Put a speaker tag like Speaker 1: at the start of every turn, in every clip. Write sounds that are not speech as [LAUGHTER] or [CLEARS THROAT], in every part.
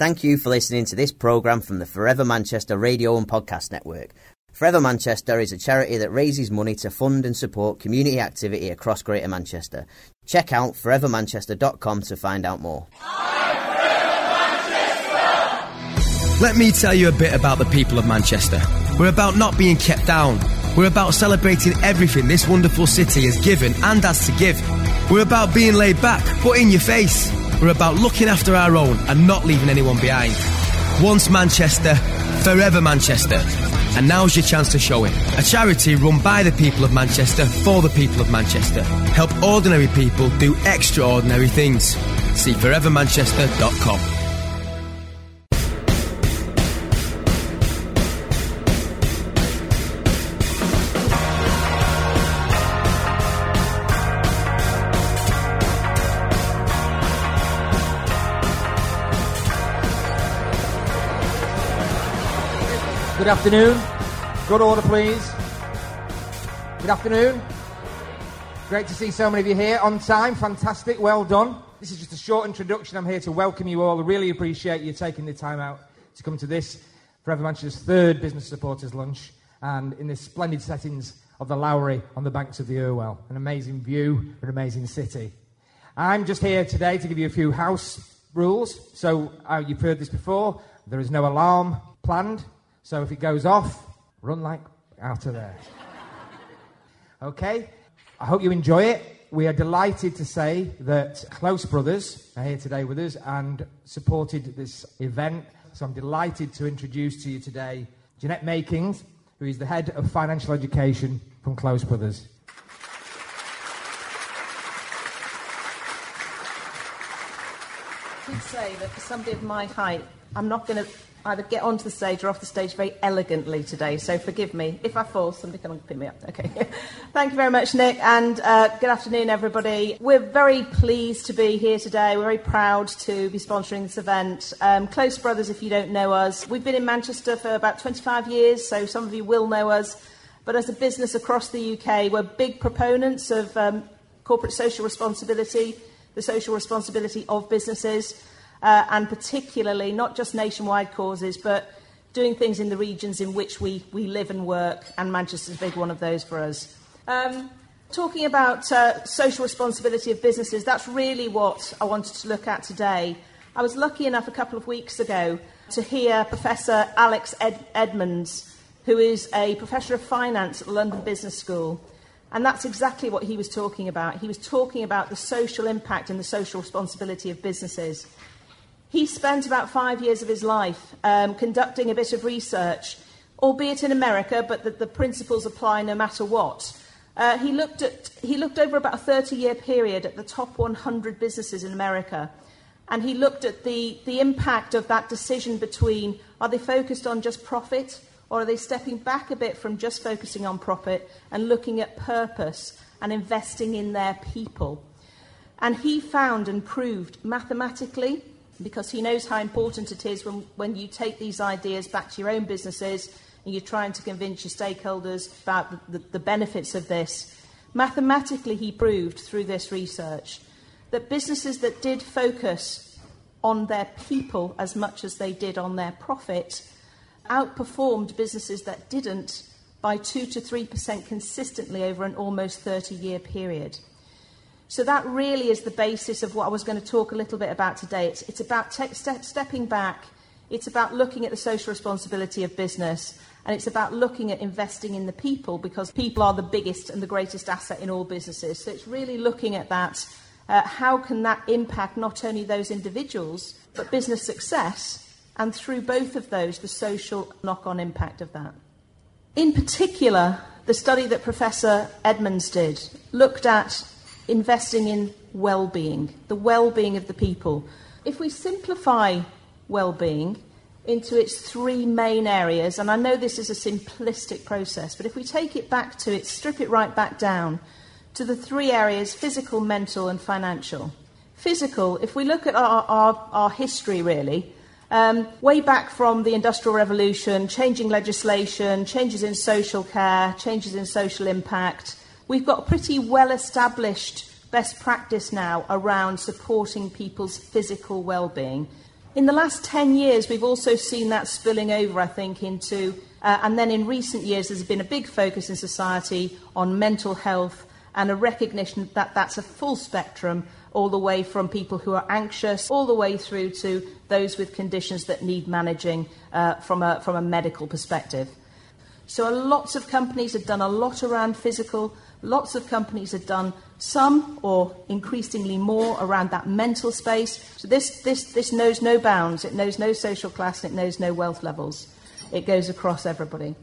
Speaker 1: Thank you for listening to this programme from the Forever Manchester radio and podcast network. Forever Manchester is a charity that raises money to fund and support community activity across Greater Manchester. Check out forevermanchester.com to find out more.
Speaker 2: Let me tell you a bit about the people of Manchester. We're about not being kept down. We're about celebrating everything this wonderful city has given and has to give. We're about being laid back, but in your face. We're about looking after our own and not leaving anyone behind. Once Manchester, forever Manchester. And now's your chance to show it. A charity run by the people of Manchester for the people of Manchester. Help ordinary people do extraordinary things. See forevermanchester.com.
Speaker 3: Good afternoon. Good order, please. Good afternoon. Great to see so many of you here on time. Fantastic. Well done. This is just a short introduction. I'm here to welcome you all. I really appreciate you taking the time out to come to this Forever Manchester's third business supporters lunch and in this splendid settings of the Lowry on the banks of the Irwell. An amazing view, an amazing city. I'm just here today to give you a few house rules. So uh, you've heard this before. There is no alarm planned. So if it goes off, run like out of there. okay? I hope you enjoy it. We are delighted to say that Close Brothers are here today with us and supported this event. So I'm delighted to introduce to you today Jeanette Makings, who is the head of financial education from Close Brothers.
Speaker 4: I would say that for somebody of my height, I'm not going to either get onto the stage or off the stage very elegantly today, so forgive me. If I fall, somebody can pick me up. Okay. [LAUGHS] Thank you very much, Nick, and uh, good afternoon, everybody. We're very pleased to be here today. We're very proud to be sponsoring this event. Um, Close Brothers, if you don't know us, we've been in Manchester for about 25 years, so some of you will know us. But as a business across the UK, we're big proponents of um, corporate social responsibility, the social responsibility of businesses uh, and particularly not just nationwide causes, but doing things in the regions in which we, we live and work, and Manchester's a big one of those for us. Um, talking about uh, social responsibility of businesses, that's really what I wanted to look at today. I was lucky enough a couple of weeks ago to hear Professor Alex Ed- Edmans, who is a professor of finance at the London Business School. And that's exactly what he was talking about. He was talking about the social impact and the social responsibility of businesses. He spent about five years of his life um, conducting a bit of research, albeit in America, but the, the principles apply no matter what. Uh, he, looked at, he looked over about a 30 year period at the top 100 businesses in America. And he looked at the, the impact of that decision between are they focused on just profit or are they stepping back a bit from just focusing on profit and looking at purpose and investing in their people? And he found and proved mathematically because he knows how important it is when, when you take these ideas back to your own businesses and you're trying to convince your stakeholders about the, the, the benefits of this. Mathematically, he proved through this research that businesses that did focus on their people as much as they did on their profit outperformed businesses that didn't by 2 to 3% consistently over an almost 30 year period. So that really is the basis of what I was going to talk a little bit about today. It's, it's about te- ste- stepping back, it's about looking at the social responsibility of business, and it's about looking at investing in the people because people are the biggest and the greatest asset in all businesses. So it's really looking at that. Uh, how can that impact not only those individuals, but business success, and through both of those, the social knock on impact of that? In particular, the study that Professor Edmans did looked at investing in well being, the well being of the people. If we simplify well being into its three main areas, and I know this is a simplistic process, but if we take it back to it, strip it right back down to the three areas physical, mental, and financial. Physical, if we look at our, our, our history really, um, way back from the Industrial Revolution, changing legislation, changes in social care, changes in social impact, We've got pretty well established best practice now around supporting people's physical well being. In the last 10 years, we've also seen that spilling over, I think, into, uh, and then in recent years, there's been a big focus in society on mental health and a recognition that that's a full spectrum, all the way from people who are anxious, all the way through to those with conditions that need managing uh, from, a, from a medical perspective. So, lots of companies have done a lot around physical, lots of companies have done some or increasingly more around that mental space. So, this, this, this knows no bounds, it knows no social class, and it knows no wealth levels. It goes across everybody.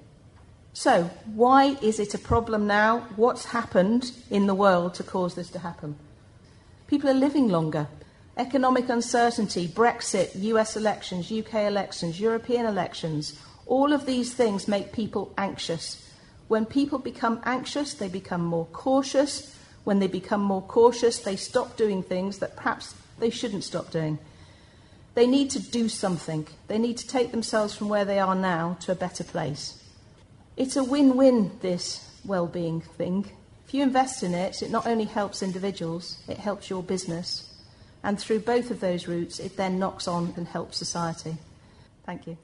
Speaker 4: So, why is it a problem now? What's happened in the world to cause this to happen? People are living longer. Economic uncertainty, Brexit, US elections, UK elections, European elections, all of these things make people anxious. When people become anxious, they become more cautious. When they become more cautious, they stop doing things that perhaps they shouldn't stop doing. They need to do something. They need to take themselves from where they are now to a better place. It's a win win, this well being thing. If you invest in it, it not only helps individuals, it helps your business. And through both of those routes, it then knocks on and helps society. Thank you.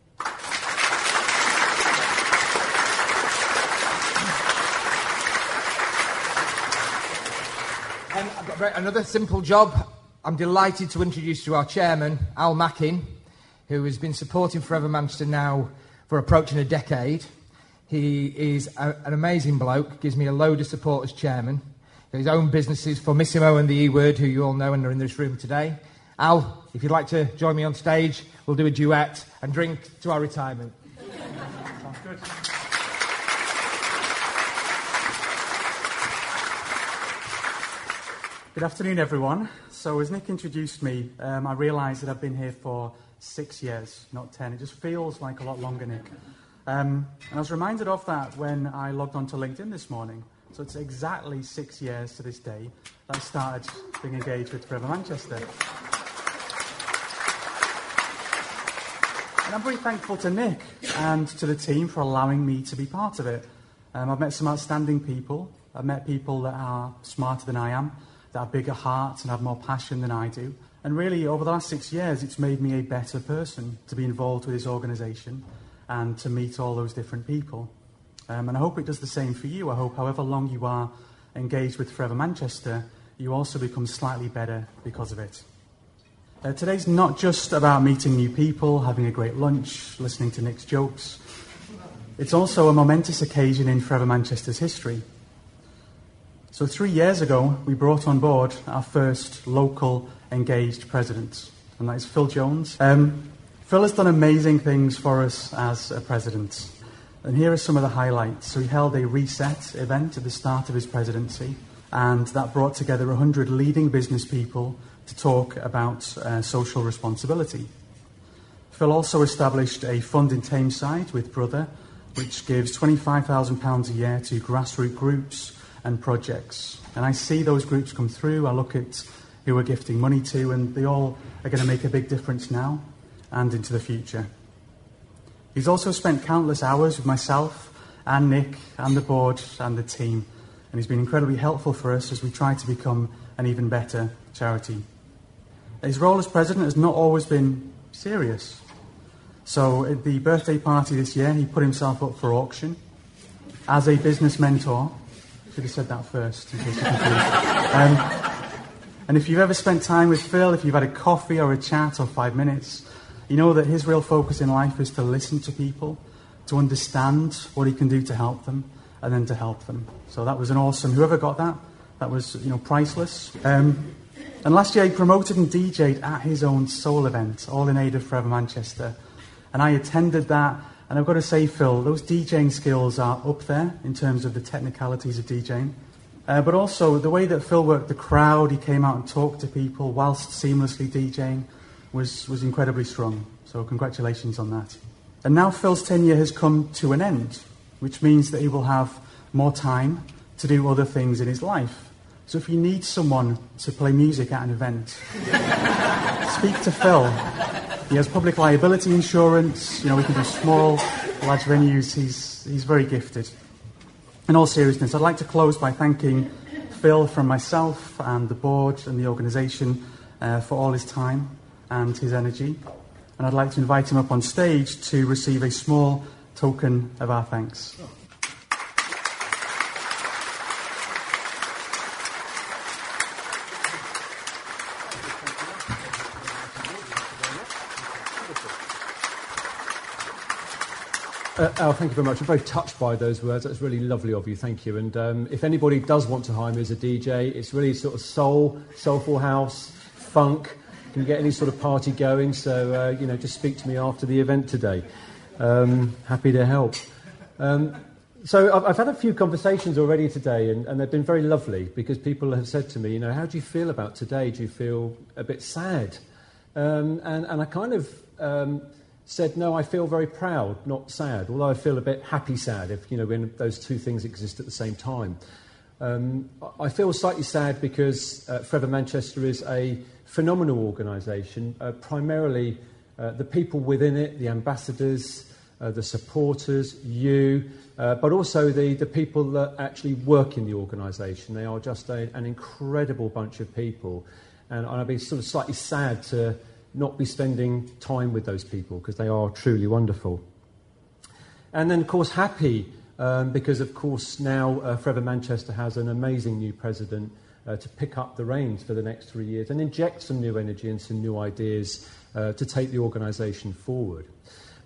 Speaker 3: Um, another simple job. I'm delighted to introduce to our chairman, Al Mackin, who has been supporting Forever Manchester now for approaching a decade. He is a, an amazing bloke, gives me a load of support as chairman. His own businesses, Formisimo and the E Word, who you all know and are in this room today. Al, if you'd like to join me on stage, we'll do a duet and drink to our retirement. Sounds good.
Speaker 5: Good afternoon, everyone. So, as Nick introduced me, um, I realised that I've been here for six years, not ten. It just feels like a lot longer, Nick. Um, and I was reminded of that when I logged onto LinkedIn this morning. So, it's exactly six years to this day that I started being engaged with Forever Manchester. And I'm very thankful to Nick and to the team for allowing me to be part of it. Um, I've met some outstanding people. I've met people that are smarter than I am that have bigger hearts and have more passion than I do. And really, over the last six years, it's made me a better person to be involved with this organisation and to meet all those different people. Um, and I hope it does the same for you. I hope, however long you are engaged with Forever Manchester, you also become slightly better because of it. Uh, today's not just about meeting new people, having a great lunch, listening to Nick's jokes. It's also a momentous occasion in Forever Manchester's history. So, three years ago, we brought on board our first local engaged president, and that is Phil Jones. Um, Phil has done amazing things for us as a president. And here are some of the highlights. So, he held a reset event at the start of his presidency, and that brought together 100 leading business people to talk about uh, social responsibility. Phil also established a fund in Tameside with Brother, which gives £25,000 a year to grassroots groups and projects. And I see those groups come through. I look at who we're gifting money to, and they all are going to make a big difference now and into the future. He's also spent countless hours with myself and Nick and the board and the team, and he's been incredibly helpful for us as we try to become an even better charity. His role as president has not always been serious. So, at the birthday party this year, he put himself up for auction as a business mentor should have said that first. [LAUGHS] Um, and if you've ever spent time with Phil, if you've had a coffee or a chat or five minutes, you know that his real focus in life is to listen to people, to understand what he can do to help them, and then to help them. So that was an awesome. Whoever got that, that was you know priceless. Um, and last year he promoted and DJed at his own soul event, all in aid of Forever Manchester, and I attended that and I've got to say, Phil, those DJing skills are up there in terms of the technicalities of DJing. Uh, but also, the way that Phil worked the crowd, he came out and talked to people whilst seamlessly DJing, was, was incredibly strong. So, congratulations on that. And now Phil's tenure has come to an end, which means that he will have more time to do other things in his life. So, if you need someone to play music at an event, [LAUGHS] speak to Phil. He has public liability insurance. You know, we can do small, large venues. He's, he's very gifted. In all seriousness, I'd like to close by thanking Phil from myself and the board and the organisation uh, for all his time and his energy. and I'd like to invite him up on stage to receive a small token of our thanks.
Speaker 6: Uh, Al, thank you very much. I'm very touched by those words. That's really lovely of you. Thank you. And um, if anybody does want to hire me as a DJ, it's really sort of soul, soulful house, funk. You can get any sort of party going. So, uh, you know, just speak to me after the event today. Um, happy to help. Um, so I've, I've, had a few conversations already today, and, and, they've been very lovely because people have said to me, you know, how do you feel about today? Do you feel a bit sad? Um, and, and, I kind of um, said, no, I feel very proud, not sad, although I feel a bit happy sad if, you know, when those two things exist at the same time. Um, I feel slightly sad because uh, Forever Manchester is a phenomenal organisation, uh, primarily uh, the people within it, the ambassadors, uh, the supporters, you, uh, but also the, the people that actually work in the organisation. They are just a, an incredible bunch of people. And, and I'd be sort of slightly sad to not be spending time with those people because they are truly wonderful. And then, of course, happy um, because, of course, now uh, Forever Manchester has an amazing new president uh, to pick up the reins for the next three years and inject some new energy and some new ideas uh, to take the organisation forward.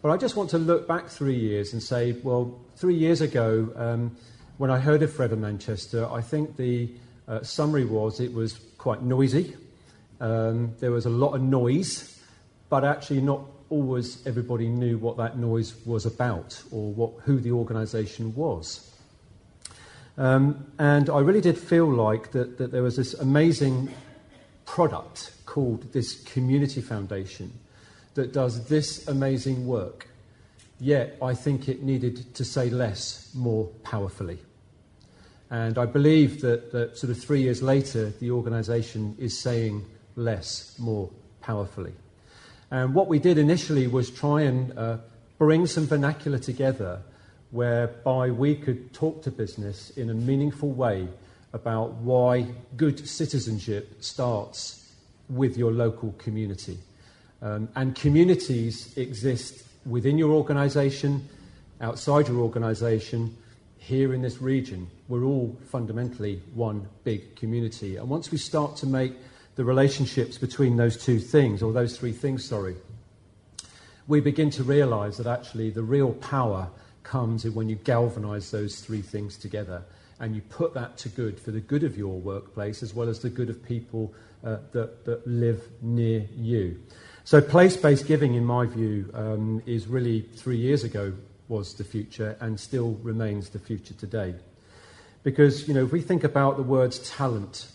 Speaker 6: But I just want to look back three years and say, well, three years ago, um, when I heard of Forever Manchester, I think the uh, summary was it was quite noisy. Um, there was a lot of noise, but actually not always everybody knew what that noise was about or what, who the organisation was. Um, and I really did feel like that, that there was this amazing product called this Community Foundation that does this amazing work. Yet I think it needed to say less more powerfully. And I believe that, that sort of three years later, the organisation is saying less, more powerfully. And what we did initially was try and uh, bring some vernacular together whereby we could talk to business in a meaningful way about why good citizenship starts with your local community. Um, and communities exist within your organisation, outside your organisation, here in this region. We're all fundamentally one big community. And once we start to make the relationships between those two things, or those three things, sorry, we begin to realize that actually the real power comes in when you galvanize those three things together and you put that to good for the good of your workplace as well as the good of people uh, that, that live near you. So, place based giving, in my view, um, is really three years ago was the future and still remains the future today. Because, you know, if we think about the words talent,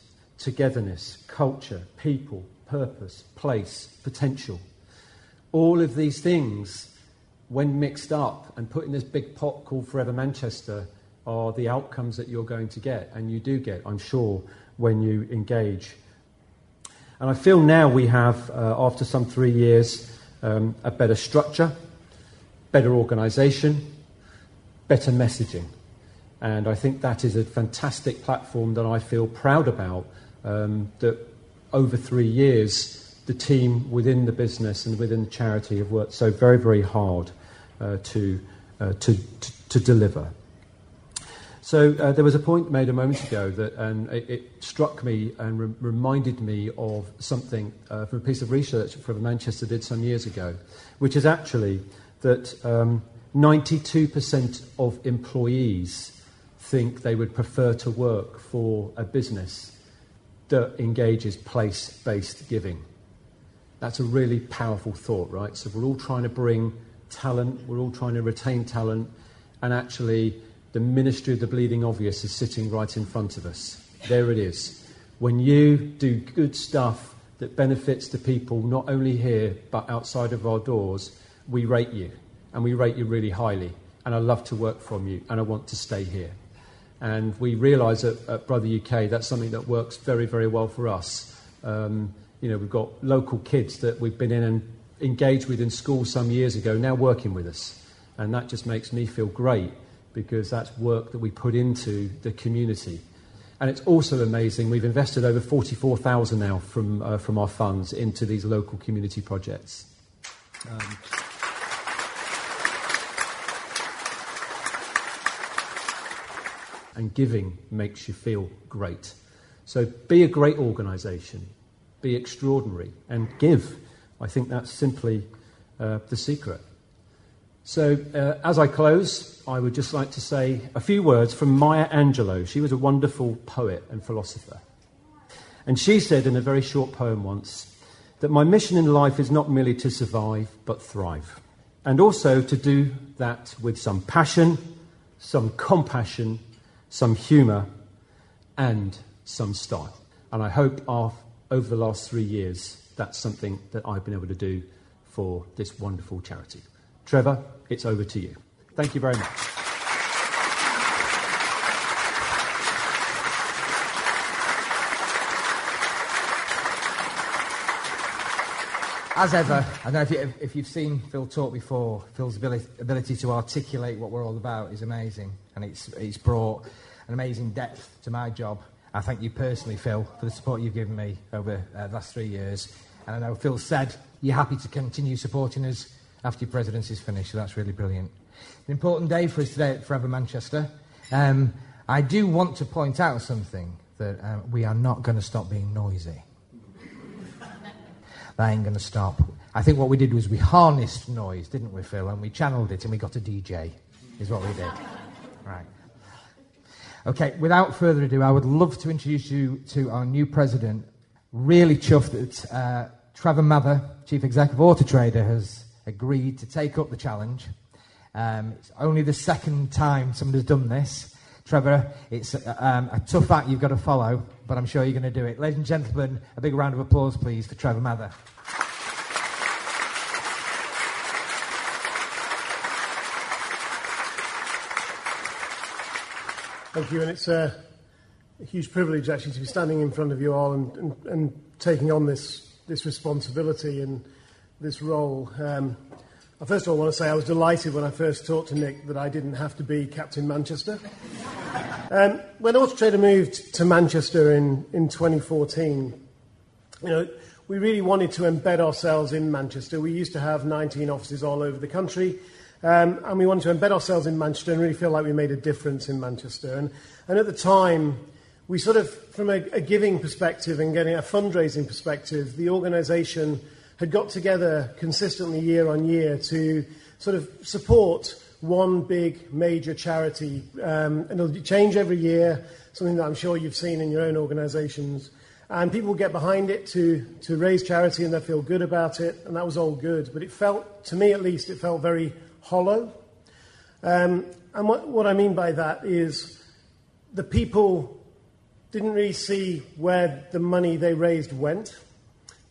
Speaker 6: togetherness, culture, people, purpose, place, potential. All of these things, when mixed up and put in this big pot called Forever Manchester, are the outcomes that you're going to get. And you do get, I'm sure, when you engage. And I feel now we have, uh, after some three years, um, a better structure, better organisation, better messaging. And I think that is a fantastic platform that I feel proud about um, that over three years, the team within the business and within the charity have worked so very, very hard uh, to, uh, to, to, to, deliver. So uh, there was a point made a moment ago that um, it, it, struck me and re- reminded me of something uh, from a piece of research from Manchester did some years ago, which is actually that um, 92% of employees think they would prefer to work for a business that engages place based giving. That's a really powerful thought, right? So we're all trying to bring talent, we're all trying to retain talent, and actually, the ministry of the bleeding obvious is sitting right in front of us. There it is. When you do good stuff that benefits the people not only here but outside of our doors, we rate you, and we rate you really highly. And I love to work from you, and I want to stay here. And we realise at, at, Brother UK that's something that works very, very well for us. Um, you know, we've got local kids that we've been in and engaged with in school some years ago now working with us. And that just makes me feel great because that's work that we put into the community. And it's also amazing, we've invested over 44,000 now from, uh, from our funds into these local community projects. Um, and giving makes you feel great. So be a great organisation, be extraordinary, and give. I think that's simply uh, the secret. So, uh, as I close, I would just like to say a few words from Maya Angelou. She was a wonderful poet and philosopher. And she said in a very short poem once that my mission in life is not merely to survive, but thrive. And also to do that with some passion, some compassion, some humour, and some style. And I hope our, over the last three years, that's something that I've been able to do for this wonderful charity. Trevor, it's over to you. Thank you very much.
Speaker 3: As ever, I know if, you, if you've seen Phil talk before, Phil's ability, ability to articulate what we're all about is amazing. And it's, it's brought an amazing depth to my job. I thank you personally, Phil, for the support you've given me over uh, the last three years. And I know Phil said you're happy to continue supporting us after your presidency is finished, so that's really brilliant. An important day for us today at Forever Manchester. Um, I do want to point out something that um, we are not going to stop being noisy. That ain't going to stop. I think what we did was we harnessed noise, didn't we, Phil? And we channeled it and we got a DJ, is what we did. [LAUGHS] Right. Okay, without further ado, I would love to introduce you to our new president. Really chuffed that uh, Trevor Mather, Chief Executive Auto Trader, has agreed to take up the challenge. Um, it's only the second time somebody's done this. Trevor, it's um, a tough act you've got to follow, but I'm sure you're going to do it. Ladies and gentlemen, a big round of applause, please, for Trevor Mather.
Speaker 7: Thank you, and it's a, huge privilege actually to be standing in front of you all and, and, and taking on this, this responsibility and this role. Um, first of all, want to say I was delighted when I first talked to Nick that I didn't have to be Captain Manchester. Um, when Auto Trader moved to Manchester in, in 2014, you know, we really wanted to embed ourselves in Manchester. We used to have 19 offices all over the country. Um, and we wanted to embed ourselves in Manchester and really feel like we made a difference in Manchester. And, and at the time, we sort of, from a, a giving perspective and getting a fundraising perspective, the organisation had got together consistently year on year to sort of support one big major charity. Um, and it'll change every year, something that I'm sure you've seen in your own organisations. And people will get behind it to, to raise charity and they feel good about it, and that was all good. But it felt, to me at least, it felt very hollow. Um, and what, what I mean by that is the people didn't really see where the money they raised went.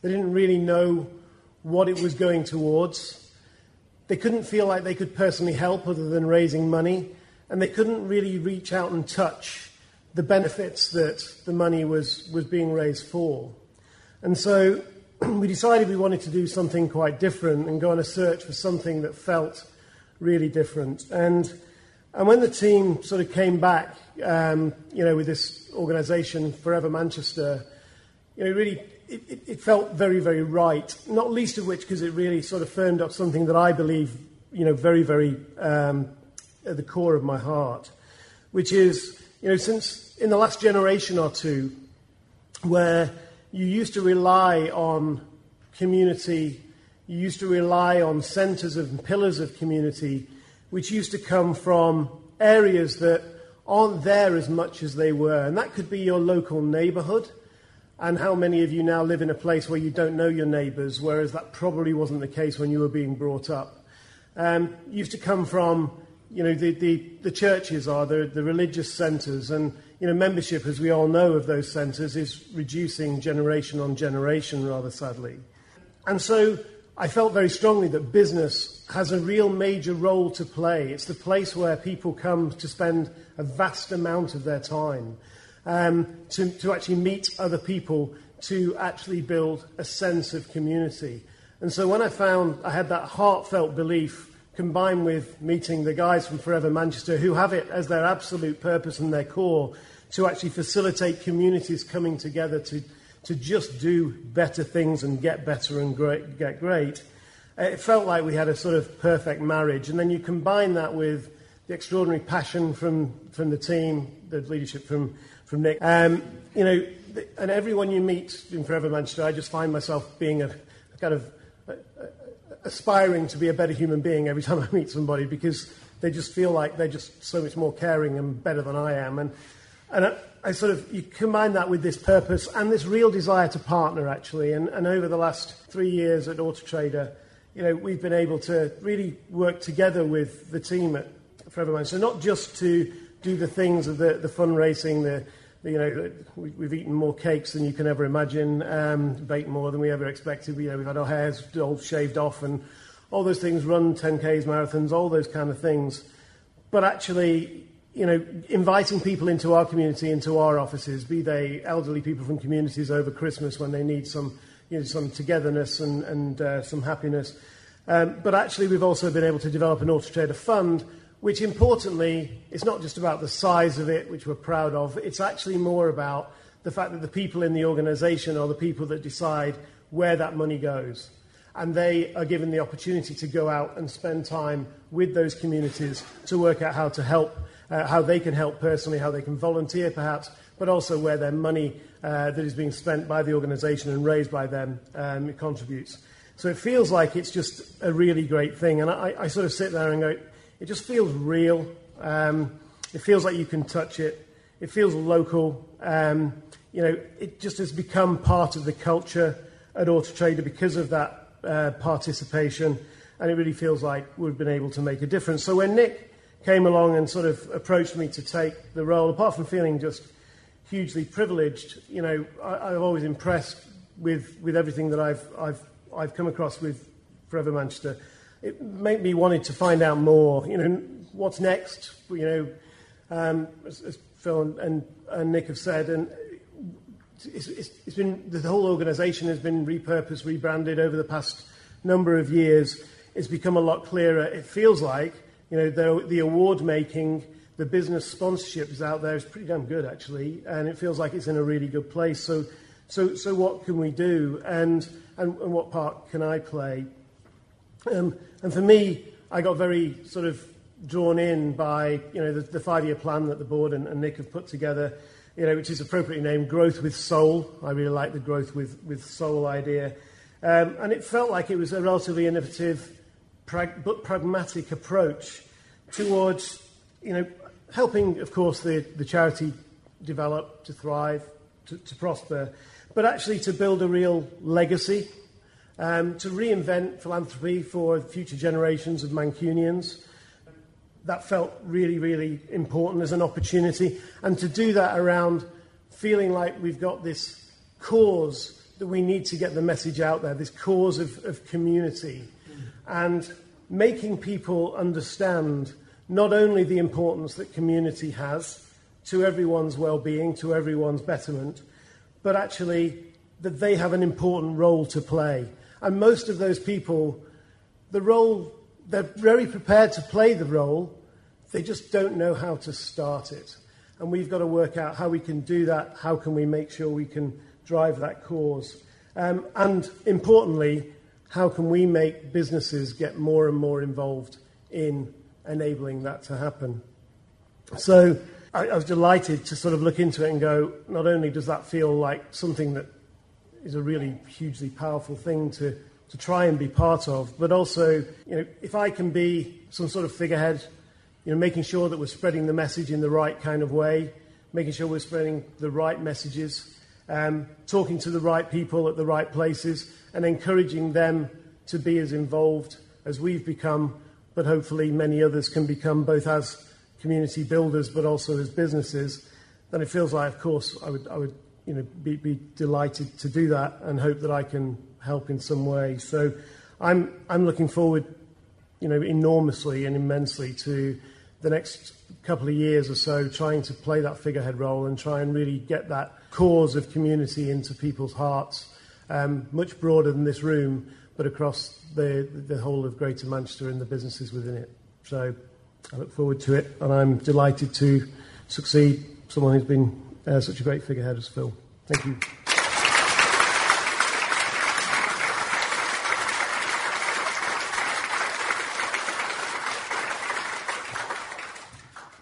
Speaker 7: They didn't really know what it was going towards. They couldn't feel like they could personally help other than raising money, and they couldn't really reach out and touch the benefits that the money was, was being raised for. And so [CLEARS THROAT] we decided we wanted to do something quite different and go on a search for something that felt really different. And, and when the team sort of came back, um, you know, with this organisation, Forever Manchester, you know, really, it, it, it, felt very, very right. Not least of which because it really sort of firmed up something that I believe, you know, very, very um, at the core of my heart, which is, you know, since in the last generation or two, where you used to rely on community you used to rely on centres and pillars of community, which used to come from areas that aren't there as much as they were. And that could be your local neighbourhood. And how many of you now live in a place where you don't know your neighbours, whereas that probably wasn't the case when you were being brought up? Um, used to come from, you know, the, the, the churches are, the, the religious centres, and, you know, membership, as we all know of those centres, is reducing generation on generation, rather sadly. And so I felt very strongly that business has a real major role to play. It's the place where people come to spend a vast amount of their time, um, to, to actually meet other people, to actually build a sense of community. And so when I found I had that heartfelt belief combined with meeting the guys from Forever Manchester who have it as their absolute purpose and their core to actually facilitate communities coming together to to just do better things and get better and great, get great, it felt like we had a sort of perfect marriage. And then you combine that with the extraordinary passion from, from the team, the leadership from, from Nick. Um, you know, and everyone you meet in Forever Manchester, I just find myself being a, a kind of a, a, aspiring to be a better human being every [LAUGHS] time I meet somebody because they just feel like they're just so much more caring and better than I am. And, and I, I sort of, you combine that with this purpose and this real desire to partner, actually. And, and over the last three years at Auto Trader, you know, we've been able to really work together with the team at Forever Manchester, not just to do the things of the, the fundraising, the, you know, we've eaten more cakes than you can ever imagine, um, baked more than we ever expected. You know, we've had our hairs all shaved off and all those things, run 10Ks, marathons, all those kind of things. But actually, you know, inviting people into our community, into our offices, be they elderly people from communities over Christmas when they need some, you know, some togetherness and, and uh, some happiness. Um, but actually, we've also been able to develop an auto trader fund which importantly is not just about the size of it, which we're proud of, it's actually more about the fact that the people in the organization are the people that decide where that money goes. And they are given the opportunity to go out and spend time with those communities to work out how to help, uh, how they can help personally, how they can volunteer perhaps, but also where their money uh, that is being spent by the organization and raised by them um, contributes. So it feels like it's just a really great thing. And I, I sort of sit there and go, it just feels real. Um, it feels like you can touch it. It feels local. Um, you know, it just has become part of the culture at Auto Trader because of that uh, participation, and it really feels like we've been able to make a difference. So when Nick came along and sort of approached me to take the role, apart from feeling just hugely privileged, you know, I, I've always impressed with, with everything that I've, I've, I've come across with Forever Manchester it made me wanted to find out more. You know, what's next? You know, um, as, as, Phil and, and, and, Nick have said, and it's, it's, it's been the whole organisation has been repurposed, rebranded over the past number of years. It's become a lot clearer. It feels like you know the, the award making, the business sponsorship is out there is pretty damn good actually, and it feels like it's in a really good place. So, so, so what can we do, and, and, and what part can I play? Um, and for me, I got very sort of drawn in by you know the, the five-year plan that the board and, and, Nick have put together, you know, which is appropriately named Growth with Soul. I really like the growth with, with soul idea, um, and it felt like it was a relatively innovative, prag- but pragmatic approach towards you know helping, of course, the, the charity develop, to thrive, to, to prosper, but actually to build a real legacy um, to reinvent philanthropy for future generations of Mancunians. That felt really, really important as an opportunity. And to do that around feeling like we've got this cause that we need to get the message out there, this cause of, of community, and making people understand not only the importance that community has to everyone's well being, to everyone's betterment, but actually that they have an important role to play and most of those people, the role, they're very prepared to play the role, they just don't know how to start it. And we've got to work out how we can do that, how can we make sure we can drive that cause. Um, and importantly, how can we make businesses get more and more involved in enabling that to happen? So I, I was delighted to sort of look into it and go, not only does that feel like something that is a really hugely powerful thing to, to try and be part of. But also, you know, if I can be some sort of figurehead, you know, making sure that we're spreading the message in the right kind of way, making sure we're spreading the right messages, um, talking to the right people at the right places, and encouraging them to be as involved as we've become, but hopefully many others can become both as community builders but also as businesses, then it feels like, of course, I would, I would you know, be, be delighted to do that and hope that I can help in some way. So I'm, I'm looking forward, you know, enormously and immensely to the next couple of years or so trying to play that figurehead role and try and really get that cause of community into people's hearts, um, much broader than this room, but across the, the whole of Greater Manchester and the businesses within it. So I look forward to it, and I'm delighted to succeed someone who's been uh, such a great figurehead as Phil. Thank you.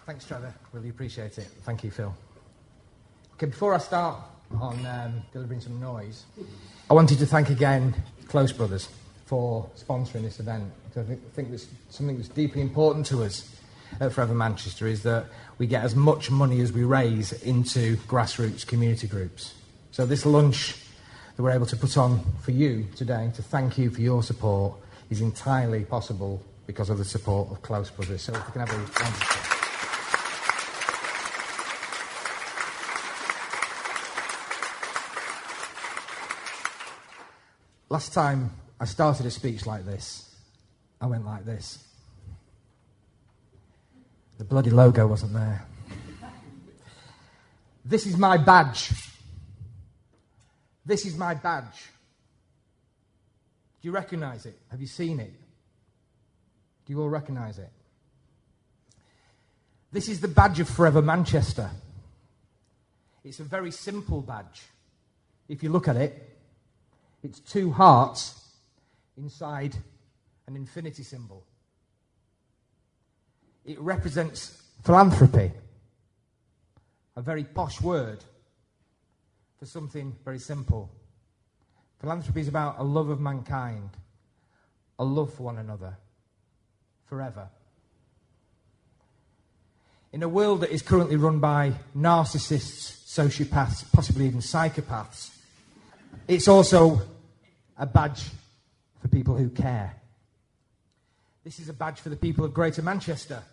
Speaker 3: Thanks, Trevor. Really appreciate it. Thank you, Phil. Okay, before I start on um, delivering some noise, I wanted to thank again Close Brothers for sponsoring this event because I think, think it's something that's deeply important to us at Forever Manchester is that we get as much money as we raise into grassroots community groups. So this lunch that we're able to put on for you today to thank you for your support is entirely possible because of the support of Close Brothers. So if we can have a round. Last time I started a speech like this, I went like this. The bloody logo wasn't there. This is my badge. This is my badge. Do you recognize it? Have you seen it? Do you all recognize it? This is the badge of Forever Manchester. It's a very simple badge. If you look at it, it's two hearts inside an infinity symbol. It represents philanthropy, a very posh word for something very simple. Philanthropy is about a love of mankind, a love for one another, forever. In a world that is currently run by narcissists, sociopaths, possibly even psychopaths, it's also a badge for people who care. This is a badge for the people of Greater Manchester.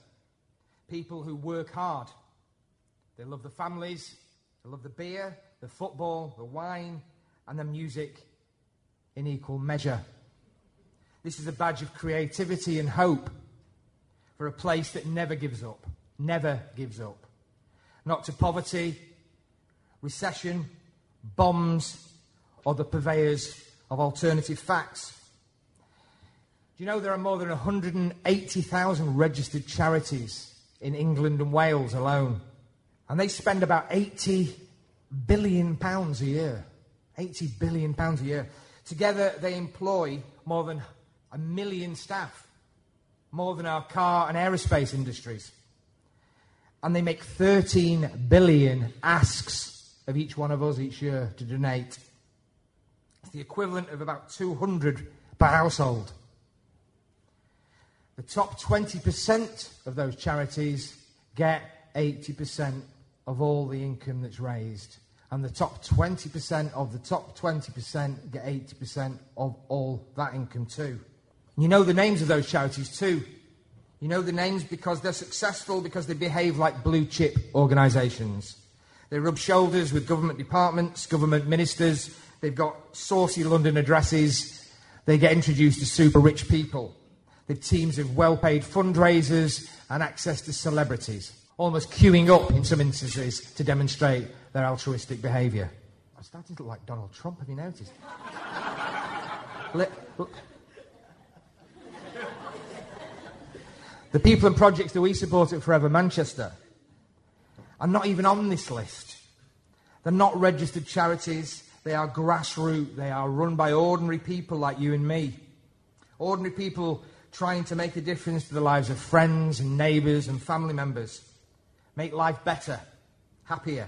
Speaker 3: People who work hard. They love the families, they love the beer, the football, the wine, and the music in equal measure. This is a badge of creativity and hope for a place that never gives up, never gives up. Not to poverty, recession, bombs, or the purveyors of alternative facts. Do you know there are more than 180,000 registered charities in England and Wales alone? And they spend about 80 billion pounds a year. 80 billion pounds a year. Together they employ more than a million staff, more than our car and aerospace industries. And they make 13 billion asks of each one of us each year to donate it's the equivalent of about 200 per household. The top 20% of those charities get 80% of all the income that's raised. And the top 20% of the top 20% get 80% of all that income too. You know the names of those charities too. You know the names because they're successful, because they behave like blue chip organisations. They rub shoulders with government departments, government ministers, They've got saucy London addresses. They get introduced to super rich people. They've teams of well paid fundraisers and access to celebrities, almost queuing up in some instances to demonstrate their altruistic behaviour. I'm starting to look like Donald Trump, have you noticed? [LAUGHS] the people and projects that we support at Forever Manchester are not even on this list. They're not registered charities. They are grassroots. They are run by ordinary people like you and me. Ordinary people trying to make a difference to the lives of friends and neighbours and family members. Make life better, happier.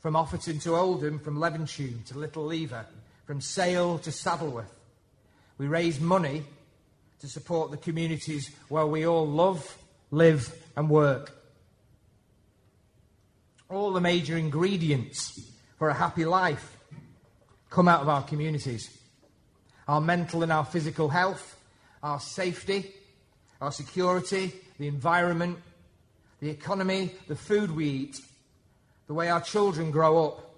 Speaker 3: From Offerton to Oldham, from Levenshulme to Little Lever, from Sale to Saddleworth. We raise money to support the communities where we all love, live, and work. All the major ingredients for a happy life come out of our communities. Our mental and our physical health, our safety, our security, the environment, the economy, the food we eat, the way our children grow up,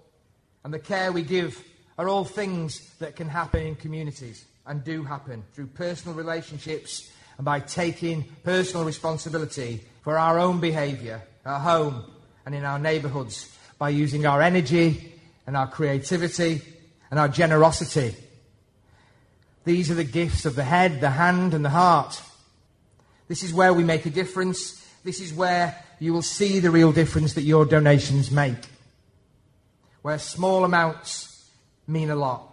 Speaker 3: and the care we give are all things that can happen in communities and do happen through personal relationships and by taking personal responsibility for our own behaviour at home and in our neighbourhoods by using our energy and our creativity and our generosity. These are the gifts of the head, the hand, and the heart. This is where we make a difference. This is where you will see the real difference that your donations make. Where small amounts mean a lot.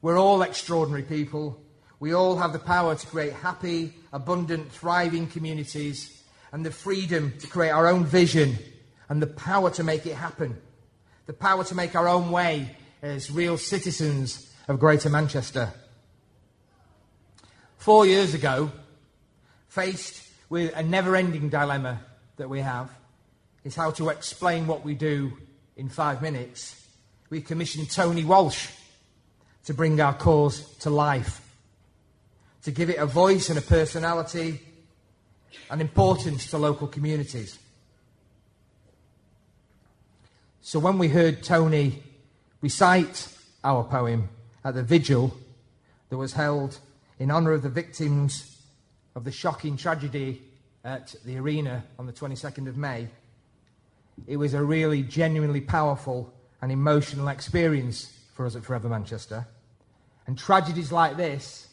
Speaker 3: We're all extraordinary people. We all have the power to create happy, abundant, thriving communities. and the freedom to create our own vision and the power to make it happen. The power to make our own way as real citizens of Greater Manchester. Four years ago, faced with a never ending dilemma that we have, is how to explain what we do in five minutes. We commissioned Tony Walsh to bring our cause to life, to give it a voice and a personality and importance to local communities. So when we heard Tony recite our poem at the vigil that was held in honour of the victims of the shocking tragedy at the arena on the 22nd of May, it was a really genuinely powerful and emotional experience for us at Forever Manchester. And tragedies like this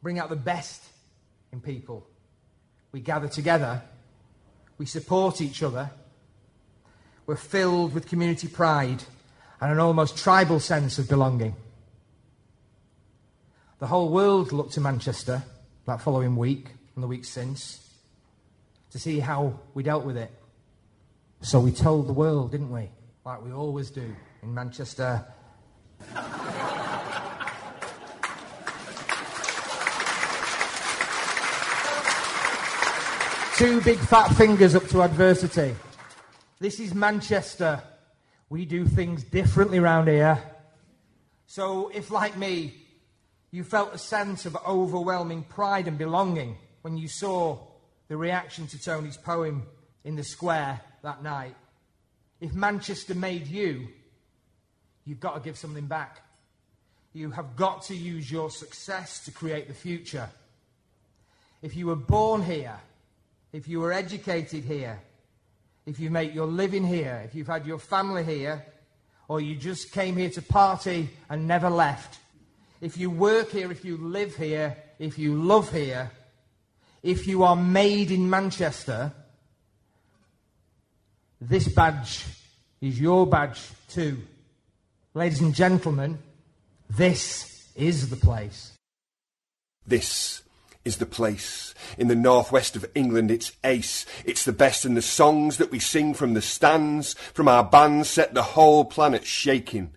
Speaker 3: bring out the best in people. We gather together, we support each other, we're filled with community pride and an almost tribal sense of belonging. The whole world looked to Manchester that following week and the week since to see how we dealt with it. So we told the world, didn't we? Like we always do in Manchester. Two big fat fingers up to adversity. This is Manchester. We do things differently round here. So, if like me, you felt a sense of overwhelming pride and belonging when you saw the reaction to Tony's poem in the square that night, if Manchester made you, you've got to give something back. You have got to use your success to create the future. If you were born here, if you were educated here, if you make your living here, if you've had your family here, or you just came here to party and never left, if you work here, if you live here, if you love here, if you are made in Manchester, this badge is your badge too. Ladies and gentlemen, this is the place.
Speaker 8: This is the place. In the northwest of England, it's ace. It's the best, and the songs that we sing from the stands, from our bands, set the whole planet shaking.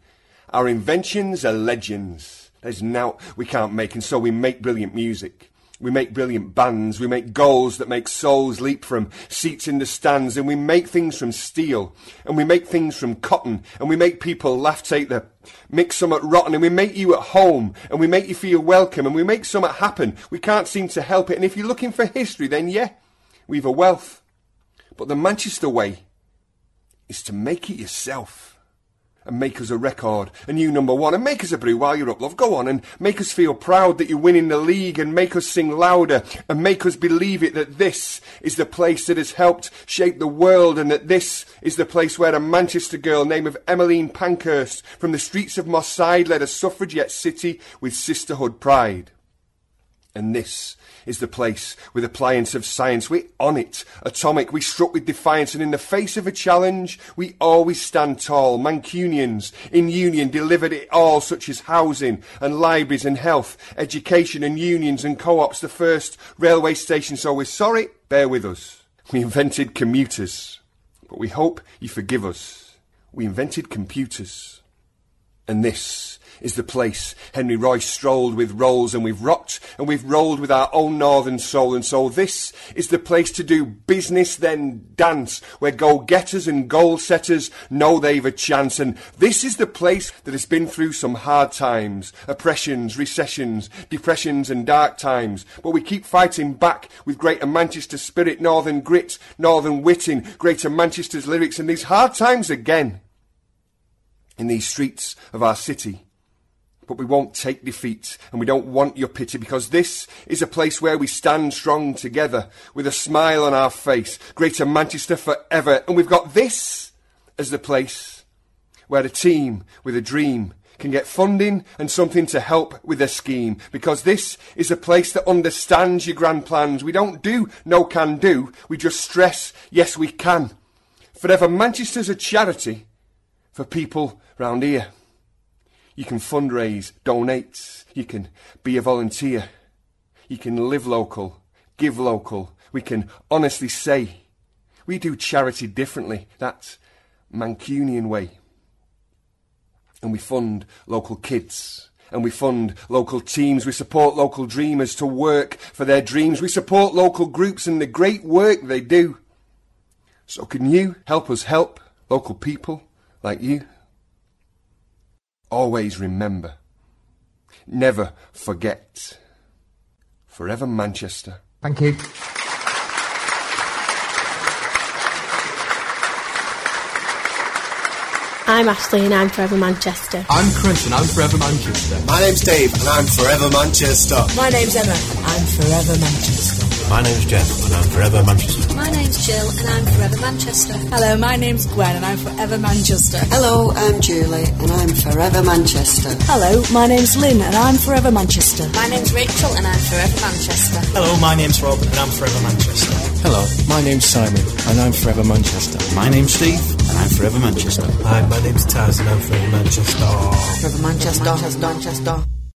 Speaker 8: Our inventions are legends. There's now we can't make, and so we make brilliant music. We make brilliant bands. We make goals that make souls leap from seats in the stands. And we make things from steel. And we make things from cotton. And we make people laugh, take the mix somewhat rotten. And we make you at home. And we make you feel welcome. And we make somewhat happen. We can't seem to help it. And if you're looking for history, then yeah, we've a wealth. But the Manchester way is to make it yourself and make us a record, a new number one, and make us a brew while you're up, love. Go on and make us feel proud that you're winning the league, and make us sing louder, and make us believe it that this is the place that has helped shape the world, and that this is the place where a Manchester girl named of Emmeline Pankhurst from the streets of Moss Side led a suffragette city with sisterhood pride. And this is the place with appliance of science. We're on it, atomic. We struck with defiance, and in the face of a challenge, we always stand tall. Mancunians in union delivered it all, such as housing and libraries and health, education and unions and co-ops. The first railway station. So we're sorry. Bear with us. We invented commuters, but we hope you forgive us. We invented computers, and this is the place. Henry Royce strolled with rolls and we've rocked and we've rolled with our own northern soul. And so this is the place to do business then dance where go-getters and goal-setters know they've a chance. And this is the place that has been through some hard times, oppressions, recessions, depressions and dark times. But we keep fighting back with greater Manchester spirit, northern grit, northern wit in greater Manchester's lyrics and these hard times again. In these streets of our city but we won't take defeat and we don't want your pity because this is a place where we stand strong together with a smile on our face, Greater Manchester forever. And we've got this as the place where a team with a dream can get funding and something to help with their scheme because this is a place that understands your grand plans. We don't do no can do, we just stress yes we can. Forever Manchester's a charity for people round here. You can fundraise, donate, you can be a volunteer, you can live local, give local. We can honestly say we do charity differently. That Mancunian way. And we fund local kids. And we fund local teams. We support local dreamers to work for their dreams. We support local groups and the great work they do. So can you help us help local people like you? Always remember. Never forget. Forever Manchester.
Speaker 3: Thank you.
Speaker 9: I'm Ashley and I'm Forever Manchester.
Speaker 10: I'm Chris and I'm Forever Manchester.
Speaker 11: My name's Dave and I'm Forever Manchester.
Speaker 12: My name's Emma. I'm Forever Manchester.
Speaker 13: My name's Jeff and I'm Forever Manchester.
Speaker 14: My name's Jill and I'm Forever Manchester.
Speaker 15: Hello, my name's Gwen and I'm Forever Manchester.
Speaker 16: Hello, I'm Julie and I'm Forever Manchester.
Speaker 17: Hello, my name's Lynn and I'm Forever Manchester.
Speaker 18: My name's Rachel and I'm Forever Manchester.
Speaker 19: Hello, my name's Rob and I'm Forever Manchester.
Speaker 20: Hello, my name's Simon and I'm Forever Manchester.
Speaker 21: My name's Steve and I'm Forever Manchester.
Speaker 22: Hi, my name's Taz and I'm Forever Manchester.
Speaker 23: Forever Manchester. Manchester. Manchester.